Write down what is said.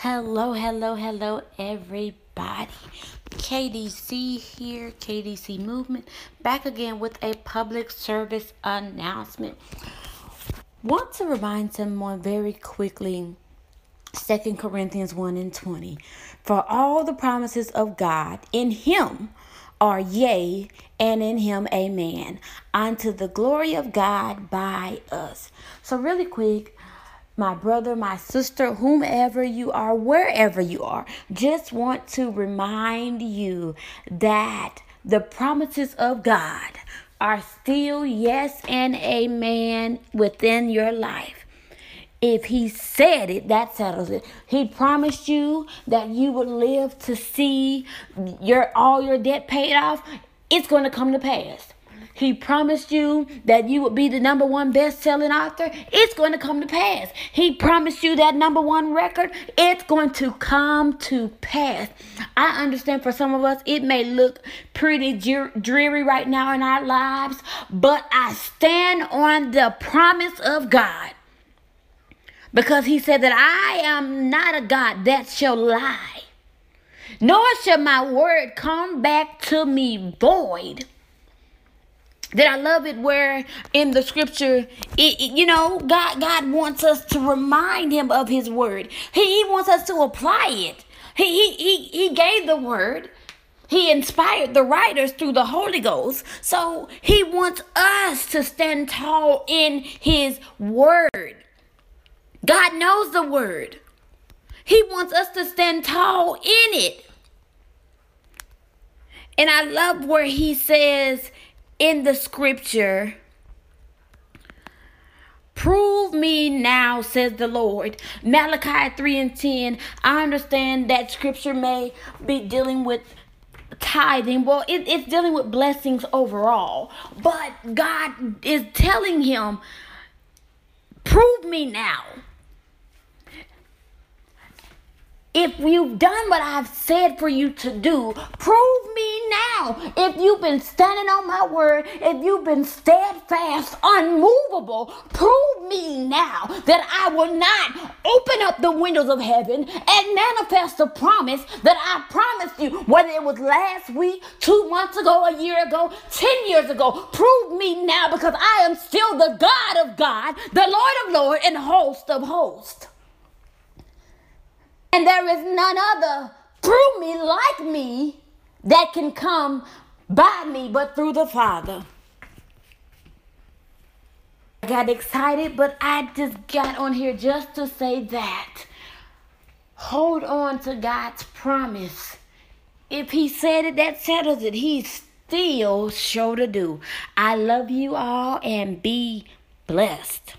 Hello, hello, hello, everybody. KDC here, KDC Movement, back again with a public service announcement. Want to remind someone very quickly Second Corinthians 1 and 20. For all the promises of God in Him are yea, and in Him amen, unto the glory of God by us. So, really quick, my brother, my sister, whomever you are, wherever you are, just want to remind you that the promises of God are still yes and amen within your life. If he said it, that settles it. He promised you that you would live to see your all your debt paid off. It's going to come to pass. He promised you that you would be the number one best-selling author. It's going to come to pass. He promised you that number one record. It's going to come to pass. I understand for some of us it may look pretty dreary right now in our lives, but I stand on the promise of God. Because he said that I am not a God that shall lie, nor shall my word come back to me void. That I love it where in the scripture, it, it, you know, God God wants us to remind him of his word. He, he wants us to apply it. He, he, he, he gave the word. He inspired the writers through the Holy Ghost. So he wants us to stand tall in his word. God knows the word. He wants us to stand tall in it. And I love where he says in the scripture, Prove me now, says the Lord. Malachi 3 and 10. I understand that scripture may be dealing with tithing. Well, it, it's dealing with blessings overall. But God is telling him, Prove me now. If you've done what I've said for you to do, prove If you've been standing on my word, if you've been steadfast, unmovable, prove me now that I will not open up the windows of heaven and manifest the promise that I promised you, whether it was last week, two months ago, a year ago, ten years ago. Prove me now because I am still the God of God, the Lord of Lords, and host of hosts. And there is none other. Through me like that can come by me but through the Father. I got excited, but I just got on here just to say that. Hold on to God's promise. If He said it, that settles it. He's still sure to do. I love you all and be blessed.